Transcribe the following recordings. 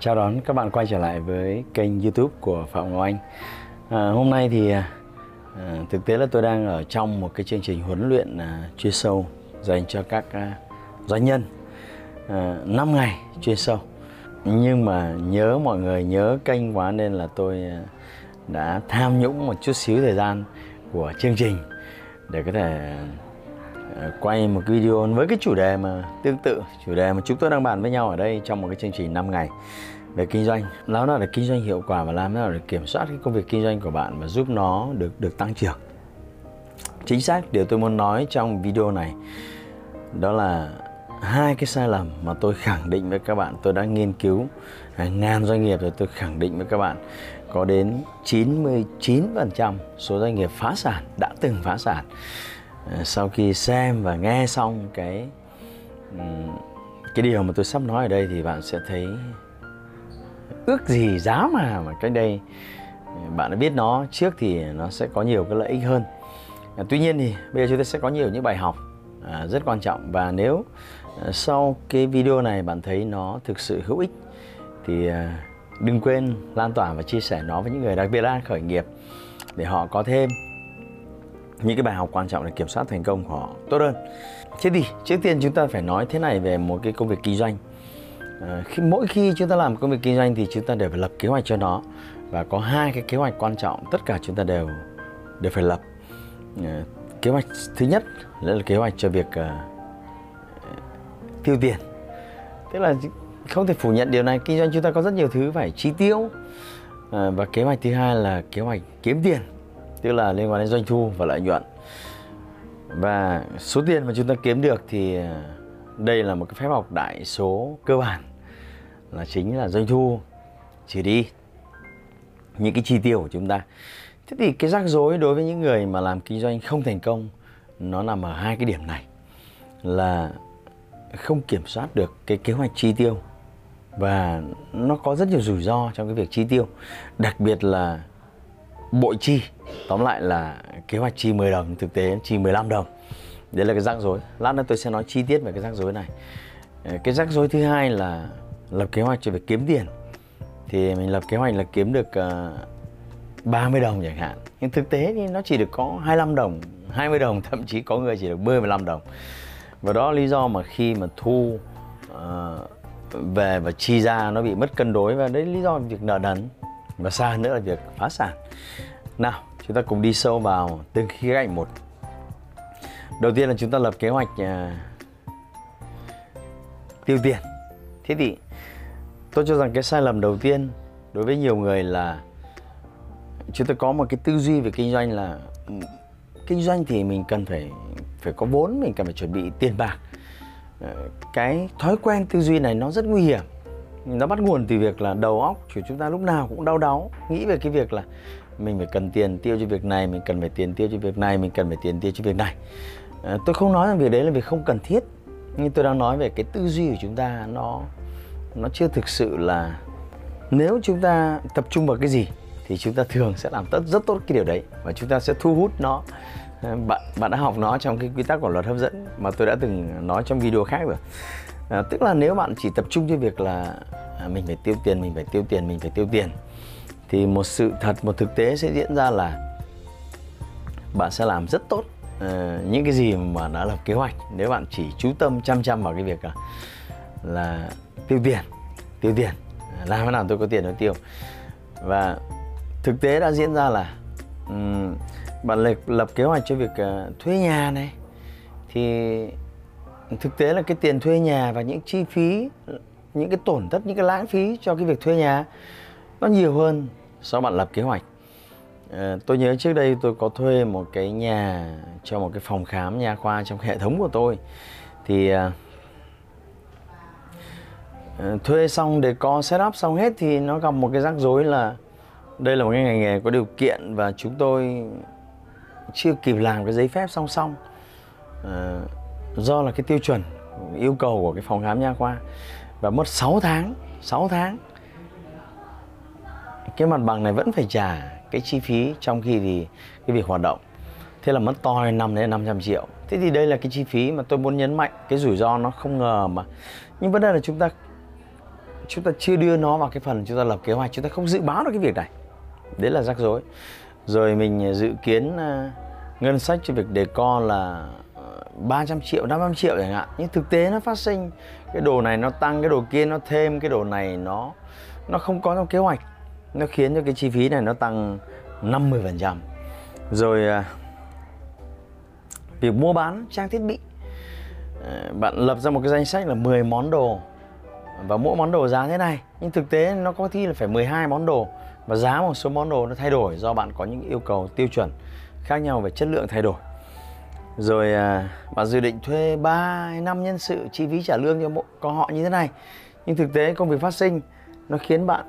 Chào đón các bạn quay trở lại với kênh YouTube của Phạm Ngọc Anh. À, hôm nay thì à, à, thực tế là tôi đang ở trong một cái chương trình huấn luyện à, chuyên sâu dành cho các à, doanh nhân à, 5 ngày chuyên sâu. Nhưng mà nhớ mọi người nhớ kênh quá nên là tôi à, đã tham nhũng một chút xíu thời gian của chương trình để có thể quay một video với cái chủ đề mà tương tự, chủ đề mà chúng tôi đang bàn với nhau ở đây trong một cái chương trình 5 ngày về kinh doanh. Làm nào để kinh doanh hiệu quả và làm nào để kiểm soát cái công việc kinh doanh của bạn và giúp nó được được tăng trưởng. Chính xác, điều tôi muốn nói trong video này đó là hai cái sai lầm mà tôi khẳng định với các bạn. Tôi đã nghiên cứu hàng ngàn doanh nghiệp rồi tôi khẳng định với các bạn. Có đến 99% số doanh nghiệp phá sản, đã từng phá sản. Ờ, sau khi xem và nghe xong cái cái điều mà tôi sắp nói ở đây thì bạn sẽ thấy ước gì giá mà mà cách đây ờ, bạn đã biết nó trước thì nó sẽ có nhiều cái lợi ích hơn. À, tuy nhiên thì bây giờ chúng ta sẽ có nhiều những bài học à, rất quan trọng. Và nếu à, sau cái video này bạn thấy nó thực sự hữu ích thì à, đừng quên lan tỏa và chia sẻ nó với những người đặc biệt là khởi nghiệp để họ có thêm những cái bài học quan trọng để kiểm soát thành công của họ. Tốt hơn. Thế thì trước tiên chúng ta phải nói thế này về một cái công việc kinh doanh. À, khi mỗi khi chúng ta làm công việc kinh doanh thì chúng ta đều phải lập kế hoạch cho nó. Và có hai cái kế hoạch quan trọng tất cả chúng ta đều đều phải lập. À, kế hoạch thứ nhất là kế hoạch cho việc à, tiêu tiền. Tức là không thể phủ nhận điều này. Kinh doanh chúng ta có rất nhiều thứ phải chi tiêu. À, và kế hoạch thứ hai là kế hoạch kiếm tiền tức là liên quan đến doanh thu và lợi nhuận. Và số tiền mà chúng ta kiếm được thì à, đây là một cái phép học đại số cơ bản là chính là doanh thu, trừ đi những cái chi tiêu của chúng ta. Thế thì cái rắc rối đối với những người mà làm kinh doanh không thành công, nó nằm ở hai cái điểm này, là không kiểm soát được cái kế hoạch chi tiêu và nó có rất nhiều rủi ro trong cái việc chi tiêu, đặc biệt là bội chi. Tóm lại là kế hoạch chi 10 đồng thực tế chi 15 đồng. Đấy là cái rắc rối. Lát nữa tôi sẽ nói chi tiết về cái rắc rối này. Ờ, cái rắc rối thứ hai là lập kế hoạch cho việc kiếm tiền. Thì mình lập kế hoạch là kiếm được ờ, uh, 30 đồng chẳng hạn. Nhưng thực tế thì nó chỉ được có 25 đồng 20 đồng thậm chí có người chỉ được 10 15 đồng. Và đó là lý do mà khi mà thu uh, về và chi ra nó bị mất cân đối. Và đấy là lý do việc nợ nần và xa nữa là việc phá sản. Nào chúng ta cùng đi sâu vào từng khía cạnh một. Đầu tiên là chúng ta lập kế hoạch uh, tiêu tiền. Thế thì tôi cho rằng cái sai lầm đầu tiên đối với nhiều người là chúng ta có một cái tư duy về kinh doanh là ừ, kinh doanh thì mình cần phải phải có vốn mình cần phải chuẩn bị tiền bạc. Ờ, cái thói quen tư duy này nó rất nguy hiểm nó bắt nguồn từ việc là đầu óc của chúng ta lúc nào cũng đau đáu nghĩ về cái việc là mình phải cần tiền tiêu cho việc này mình cần phải tiền tiêu cho việc này mình cần phải tiền tiêu cho việc này. À, tôi không nói rằng việc đấy là việc không cần thiết nhưng tôi đang nói về cái tư duy của chúng ta nó nó chưa thực sự là nếu chúng ta tập trung vào cái gì thì chúng ta thường sẽ làm tốt rất tốt cái điều đấy và chúng ta sẽ thu hút nó. Ờ, bạn bạn đã học nó trong cái quy tắc của luật hấp dẫn mà tôi đã từng nói trong video khác rồi à, tức là nếu bạn chỉ tập trung cho việc là à, mình phải tiêu tiền mình phải tiêu tiền mình phải tiêu tiền thì một sự thật một thực tế sẽ diễn ra là bạn sẽ làm rất tốt à, những cái gì mà đã lập kế hoạch. Nếu bạn chỉ chú tâm chăm chăm vào cái việc là, là tiêu tiền tiêu tiền à, làm thế nào tôi có tiền để tiêu. Và thực tế đã diễn ra là um, bạn lập, lập kế hoạch cho việc uh, thuê nhà này thì thực tế là cái tiền thuê nhà và những chi phí những cái tổn thất những cái lãng phí cho cái việc thuê nhà nó nhiều hơn sau bạn lập kế hoạch. À, tôi nhớ trước đây tôi có thuê một cái nhà cho một cái phòng khám nha khoa trong hệ thống của tôi. Thì à, thuê xong để co setup xong hết thì nó gặp một cái rắc rối là đây là một cái ngành nghề có điều kiện và chúng tôi chưa kịp làm cái giấy phép song song. À, do là cái tiêu chuẩn, yêu cầu của cái phòng khám nha khoa. Và mất 6 tháng 6 tháng. Cái mặt bằng này vẫn phải trả cái chi phí trong khi thì cái việc hoạt động. Thế là mất toi 5 đến 500 triệu. Thế thì đây là cái chi phí mà tôi muốn nhấn mạnh, cái rủi ro nó không ngờ mà. Nhưng vấn đề là chúng ta chúng ta chưa đưa nó vào cái phần chúng ta lập kế hoạch, chúng ta không dự báo được cái việc này. Đấy là rắc rối. Rồi mình dự kiến à, ngân sách cho việc đề co là 300 triệu, 500 triệu chẳng hạn. Nhưng thực tế nó phát sinh Cái đồ này nó tăng, cái đồ kia nó thêm Cái đồ này nó nó không có trong kế hoạch. Nó khiến cho cái chi phí này nó tăng 50% Rồi à, Việc mua bán trang thiết bị. À, bạn lập ra một cái danh sách là 10 món đồ. Và mỗi món đồ giá thế này. Nhưng thực tế nó có thi là phải 12 món đồ. Và giá một số món đồ nó thay đổi Do bạn có những yêu cầu tiêu chuẩn khác nhau về chất lượng thay đổi rồi à, bạn dự định thuê 3 năm nhân sự chi phí trả lương cho có họ như thế này. Nhưng thực tế công việc phát sinh nó khiến bạn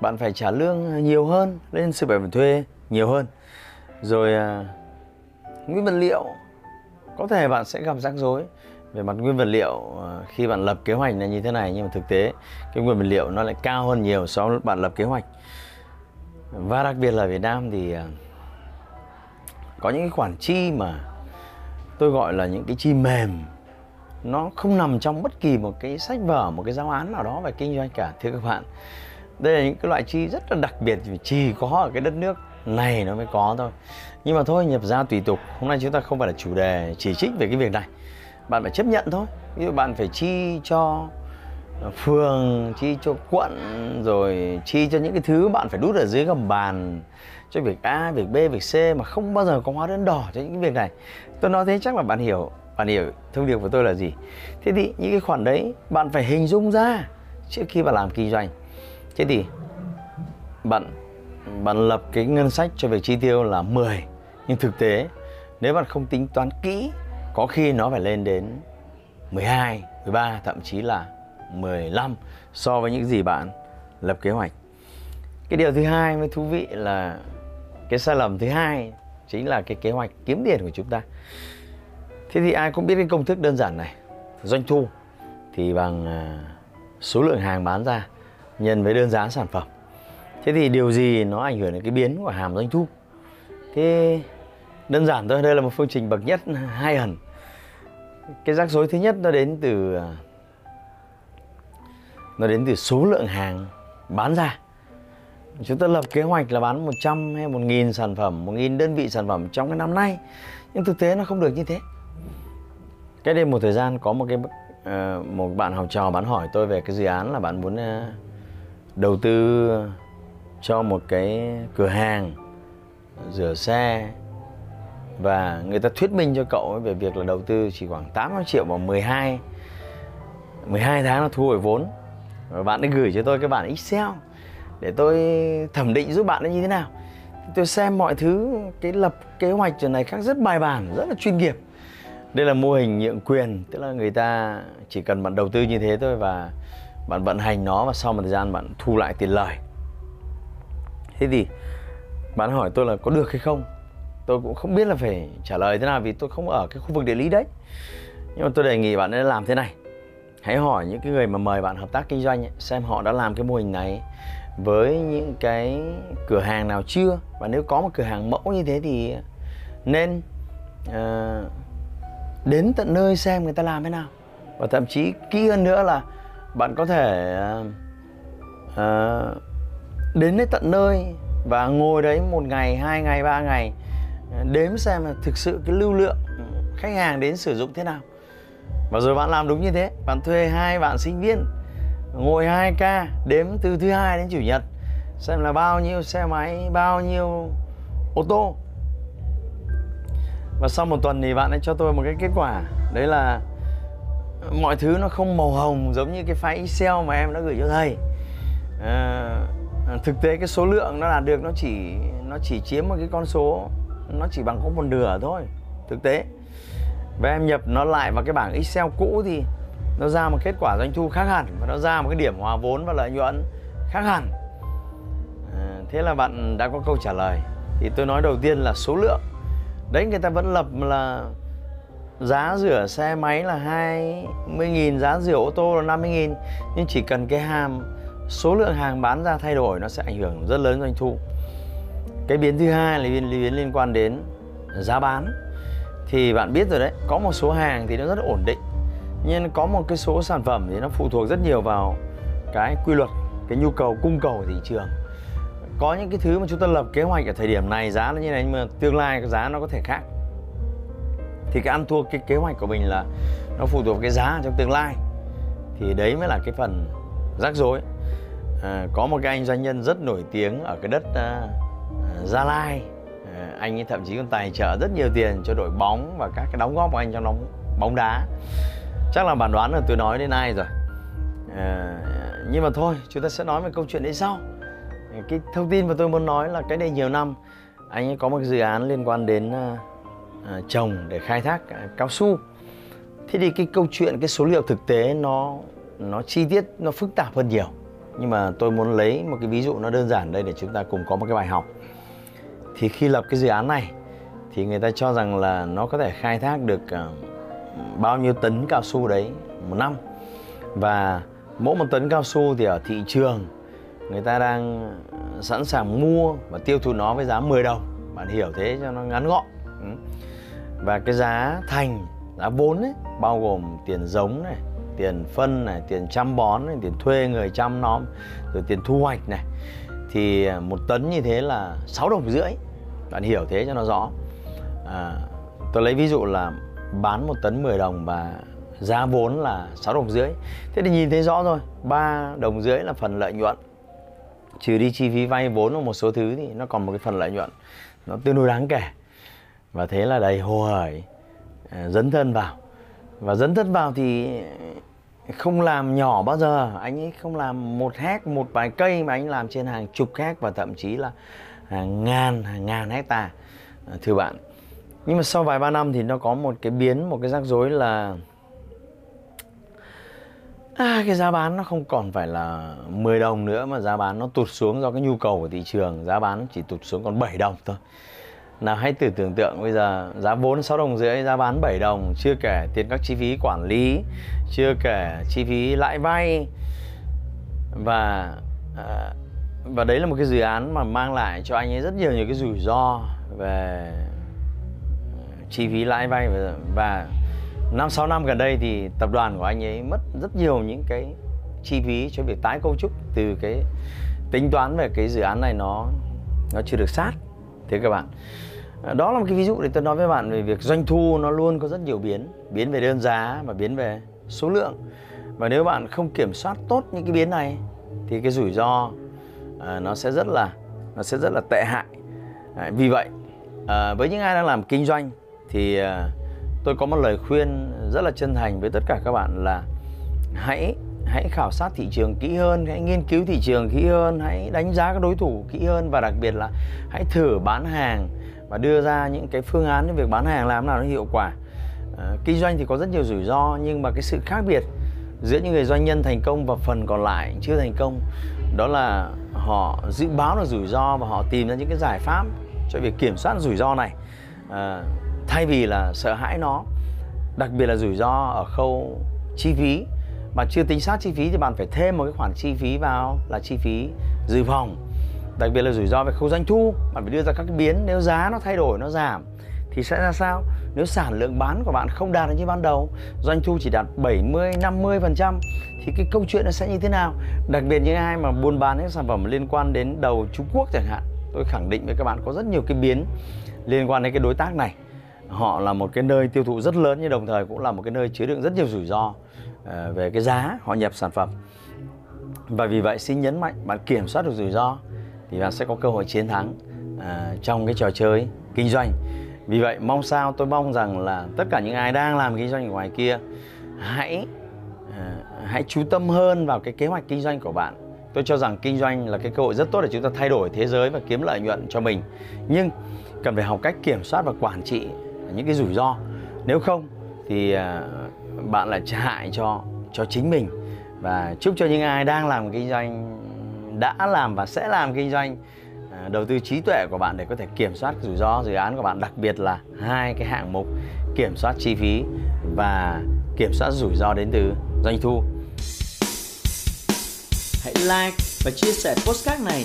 bạn phải trả lương nhiều hơn nên sự phải thuê nhiều hơn. Rồi à, nguyên vật liệu có thể bạn sẽ gặp rắc rối về mặt nguyên vật liệu à, khi bạn lập kế hoạch là như thế này. Nhưng mà thực tế cái nguyên vật liệu nó lại cao hơn nhiều so với bạn lập kế hoạch. Và đặc biệt là Việt Nam thì à, có những cái khoản chi mà tôi gọi là những cái chi mềm. Nó không nằm trong bất kỳ một cái sách vở, một cái giáo án nào đó về kinh doanh cả, thưa các bạn. Đây là những cái loại chi rất là đặc biệt chỉ có ở cái đất nước này nó mới có thôi. Nhưng mà thôi, nhập ra tùy tục, hôm nay chúng ta không phải là chủ đề chỉ trích về cái việc này. Bạn phải chấp nhận thôi. Ví dụ bạn phải chi cho phường, chi cho quận, rồi chi cho những cái thứ bạn phải đút ở dưới gầm bàn cho việc A, việc B, việc C mà không bao giờ có hóa đơn đỏ cho những cái việc này. Tôi nói thế chắc là bạn hiểu, bạn hiểu thông điệp của tôi là gì. Thế thì những cái khoản đấy bạn phải hình dung ra trước khi bạn làm kinh doanh. Thế thì bạn bạn lập cái ngân sách cho việc chi tiêu là 10 nhưng thực tế nếu bạn không tính toán kỹ có khi nó phải lên đến 12, 13 thậm chí là 15 so với những gì bạn lập kế hoạch. Cái điều thứ hai mới thú vị là cái sai lầm thứ hai chính là cái kế hoạch kiếm tiền của chúng ta. Thế thì ai cũng biết cái công thức đơn giản này. Doanh thu thì bằng à, số lượng hàng bán ra nhân với đơn giá sản phẩm. Thế thì điều gì nó ảnh hưởng đến cái biến của hàm doanh thu? Thế đơn giản thôi, đây là một phương trình bậc nhất hai ẩn. Cái rắc rối thứ nhất nó đến từ à, nó đến từ số lượng hàng bán ra. Chúng ta lập kế hoạch là bán 100 hay 1.000 sản phẩm, 1.000 đơn vị sản phẩm trong cái năm nay. Nhưng thực tế nó không được như thế. Cái đây một thời gian có một cái ờ, một bạn học trò bán hỏi tôi về cái dự án là bạn muốn ờ, đầu tư cho một cái cửa hàng rửa xe và người ta thuyết minh cho cậu về việc là đầu tư chỉ khoảng 800 triệu vào 12 12 tháng là thu hồi vốn và bạn ấy gửi cho tôi cái bản Excel để tôi thẩm định giúp bạn nó như thế nào. Tôi xem mọi thứ cái lập kế hoạch trường này khác rất bài bản rất là chuyên nghiệp. Đây là mô hình nhượng quyền tức là người ta chỉ cần bạn đầu tư như thế thôi và bạn vận hành nó và sau một thời gian bạn thu lại tiền lời. Thế thì bạn hỏi tôi là có được hay không? Tôi cũng không biết là phải trả lời thế nào vì tôi không ở cái khu vực địa lý đấy. Nhưng mà tôi đề nghị bạn nên làm thế này. Hãy hỏi những cái người mà mời bạn hợp tác kinh doanh ấy, xem họ đã làm cái mô hình này với những cái cửa hàng nào chưa? Và nếu có một cửa hàng mẫu như thế thì nên à, đến tận nơi xem người ta làm thế nào. Và thậm chí kỹ hơn nữa là bạn có thể à, à, đến đến tận nơi và ngồi đấy một ngày hai ngày ba ngày đếm xem là thực sự cái lưu lượng khách hàng đến sử dụng thế nào. Và rồi bạn làm đúng như thế bạn thuê hai bạn sinh viên ngồi 2 ca đếm từ thứ hai đến chủ nhật. Xem là bao nhiêu xe máy bao nhiêu ô tô. Và sau một tuần thì bạn ấy cho tôi một cái kết quả. Đấy là mọi thứ nó không màu hồng giống như cái file Excel mà em đã gửi cho thầy. À, thực tế cái số lượng nó đạt được nó chỉ nó chỉ chiếm một cái con số nó chỉ bằng có một nửa thôi. Thực tế. Và em nhập nó lại vào cái bảng Excel cũ thì nó ra một kết quả doanh thu khác hẳn và nó ra một cái điểm hòa vốn và lợi nhuận khác hẳn. À, thế là bạn đã có câu trả lời. Thì tôi nói đầu tiên là số lượng. Đấy người ta vẫn lập là giá rửa xe máy là 20.000 giá rửa ô tô là 50.000 nhưng chỉ cần cái hàm số lượng hàng bán ra thay đổi nó sẽ ảnh hưởng rất lớn doanh thu. Cái biến thứ hai là biến, biến liên quan đến giá bán. Thì bạn biết rồi đấy có một số hàng thì nó rất ổn định nhưng có một cái số sản phẩm thì nó phụ thuộc rất nhiều vào cái quy luật cái nhu cầu cung cầu của thị trường. Có những cái thứ mà chúng ta lập kế hoạch ở thời điểm này giá nó như này nhưng mà tương lai cái giá nó có thể khác. Thì cái ăn thua cái kế hoạch của mình là nó phụ thuộc cái giá trong tương lai. Thì đấy mới là cái phần rắc rối. À, có một cái anh doanh nhân rất nổi tiếng ở cái đất à, à Gia Lai. À, anh ấy thậm chí còn tài trợ rất nhiều tiền cho đội bóng và các cái đóng góp của anh trong bóng bóng đá chắc là bạn đoán là tôi nói đến ai rồi. À, nhưng mà thôi chúng ta sẽ nói về câu chuyện đấy sau. Cái thông tin mà tôi muốn nói là cái đây nhiều năm anh ấy có một dự án liên quan đến uh, uh, trồng để khai thác uh, cao su. Thế thì cái câu chuyện cái số liệu thực tế nó nó chi tiết nó phức tạp hơn nhiều. Nhưng mà tôi muốn lấy một cái ví dụ nó đơn giản đây để chúng ta cùng có một cái bài học. Thì khi lập cái dự án này thì người ta cho rằng là nó có thể khai thác được uh, bao nhiêu tấn cao su đấy một năm. Và mỗi một tấn cao su thì ở thị trường người ta đang sẵn sàng mua và tiêu thụ nó với giá 10 đồng. Bạn hiểu thế cho nó ngắn gọn. Ừ. Và cái giá thành giá vốn ấy bao gồm tiền giống này tiền phân này tiền chăm bón này tiền thuê người chăm nom rồi tiền thu hoạch này thì à, một tấn như thế là 6 đồng rưỡi. Bạn hiểu thế cho nó rõ. À, tôi lấy ví dụ là bán một tấn 10 đồng và giá vốn là 6 đồng rưỡi. Thế thì nhìn thấy rõ rồi 3 đồng rưỡi là phần lợi nhuận. Trừ đi chi phí vay vốn và một số thứ thì nó còn một cái phần lợi nhuận. Nó tương đối đáng kể. Và thế là đầy hồ hởi ờ, dấn thân vào. Và dấn thân vào thì không làm nhỏ bao giờ. Anh ấy không làm một hect một vài cây mà anh làm trên hàng chục hect và thậm chí là hàng ngàn hàng ngàn hecta. Ờ, thưa bạn nhưng mà sau vài ba năm thì nó có một cái biến một cái rắc rối là à, cái giá bán nó không còn phải là 10 đồng nữa mà giá bán nó tụt xuống do cái nhu cầu của thị trường. Giá bán chỉ tụt xuống còn 7 đồng thôi. Nào hãy tự tưởng tượng bây giờ giá vốn 6 đồng rưỡi giá bán 7 đồng chưa kể tiền các chi phí quản lý chưa kể chi phí lãi vay. Và à, và đấy là một cái dự án mà mang lại cho anh ấy rất nhiều những cái rủi ro về chi phí lãi vay và, và năm sáu năm gần đây thì tập đoàn của anh ấy mất rất nhiều những cái chi phí cho việc tái cấu trúc từ cái tính toán về cái dự án này nó nó chưa được sát thế các bạn. À, đó là một cái ví dụ để tôi nói với bạn về việc doanh thu nó luôn có rất nhiều biến biến về đơn giá và biến về số lượng. Và nếu bạn không kiểm soát tốt những cái biến này thì cái rủi ro à, nó sẽ rất là nó sẽ rất là tệ hại. À, vì vậy à, với những ai đang làm kinh doanh thì à, tôi có một lời khuyên rất là chân thành với tất cả các bạn là hãy hãy khảo sát thị trường kỹ hơn hãy nghiên cứu thị trường kỹ hơn hãy đánh giá các đối thủ kỹ hơn và đặc biệt là hãy thử bán hàng và đưa ra những cái phương án cho việc bán hàng làm nào nó hiệu quả. À, kinh doanh thì có rất nhiều rủi ro nhưng mà cái sự khác biệt giữa những người doanh nhân thành công và phần còn lại chưa thành công đó là họ dự báo được rủi ro và họ tìm ra những cái giải pháp cho việc kiểm soát rủi ro này. À, thay vì là sợ hãi nó, đặc biệt là rủi ro ở khâu chi phí, mà chưa tính sát chi phí thì bạn phải thêm một cái khoản chi phí vào là chi phí dự phòng. Đặc biệt là rủi ro về khâu doanh thu, bạn phải đưa ra các cái biến, nếu giá nó thay đổi, nó giảm thì sẽ ra sao? Nếu sản lượng bán của bạn không đạt được như ban đầu, doanh thu chỉ đạt 70 50 phần trăm thì cái câu chuyện nó sẽ như thế nào? Đặc biệt những ai mà buôn bán những sản phẩm liên quan đến đầu Trung Quốc chẳng hạn, tôi khẳng định với các bạn có rất nhiều cái biến liên quan đến cái đối tác này họ là một cái nơi tiêu thụ rất lớn nhưng đồng thời cũng là một cái nơi chứa đựng rất nhiều rủi ro ờ, về cái giá họ nhập sản phẩm. Và vì vậy xin nhấn mạnh bạn kiểm soát được rủi ro thì bạn sẽ có cơ hội chiến thắng ờ, trong cái trò chơi kinh doanh. Vì vậy mong sao tôi mong rằng là tất cả những ai đang làm kinh doanh ở ngoài kia hãy ờ, hãy chú tâm hơn vào cái kế hoạch kinh doanh của bạn. Tôi cho rằng kinh doanh là cái cơ hội rất tốt để chúng ta thay đổi thế giới và kiếm lợi nhuận cho mình. Nhưng cần phải học cách kiểm soát và quản trị những cái rủi ro. Nếu không thì à, bạn lại hại cho cho chính mình. Và chúc cho những ai đang làm kinh doanh, đã làm và sẽ làm kinh doanh à, đầu tư trí tuệ của bạn để có thể kiểm soát rủi ro, dự án của bạn, đặc biệt là hai cái hạng mục kiểm soát chi phí và kiểm soát rủi ro đến từ doanh thu. Hãy like và chia sẻ postcard này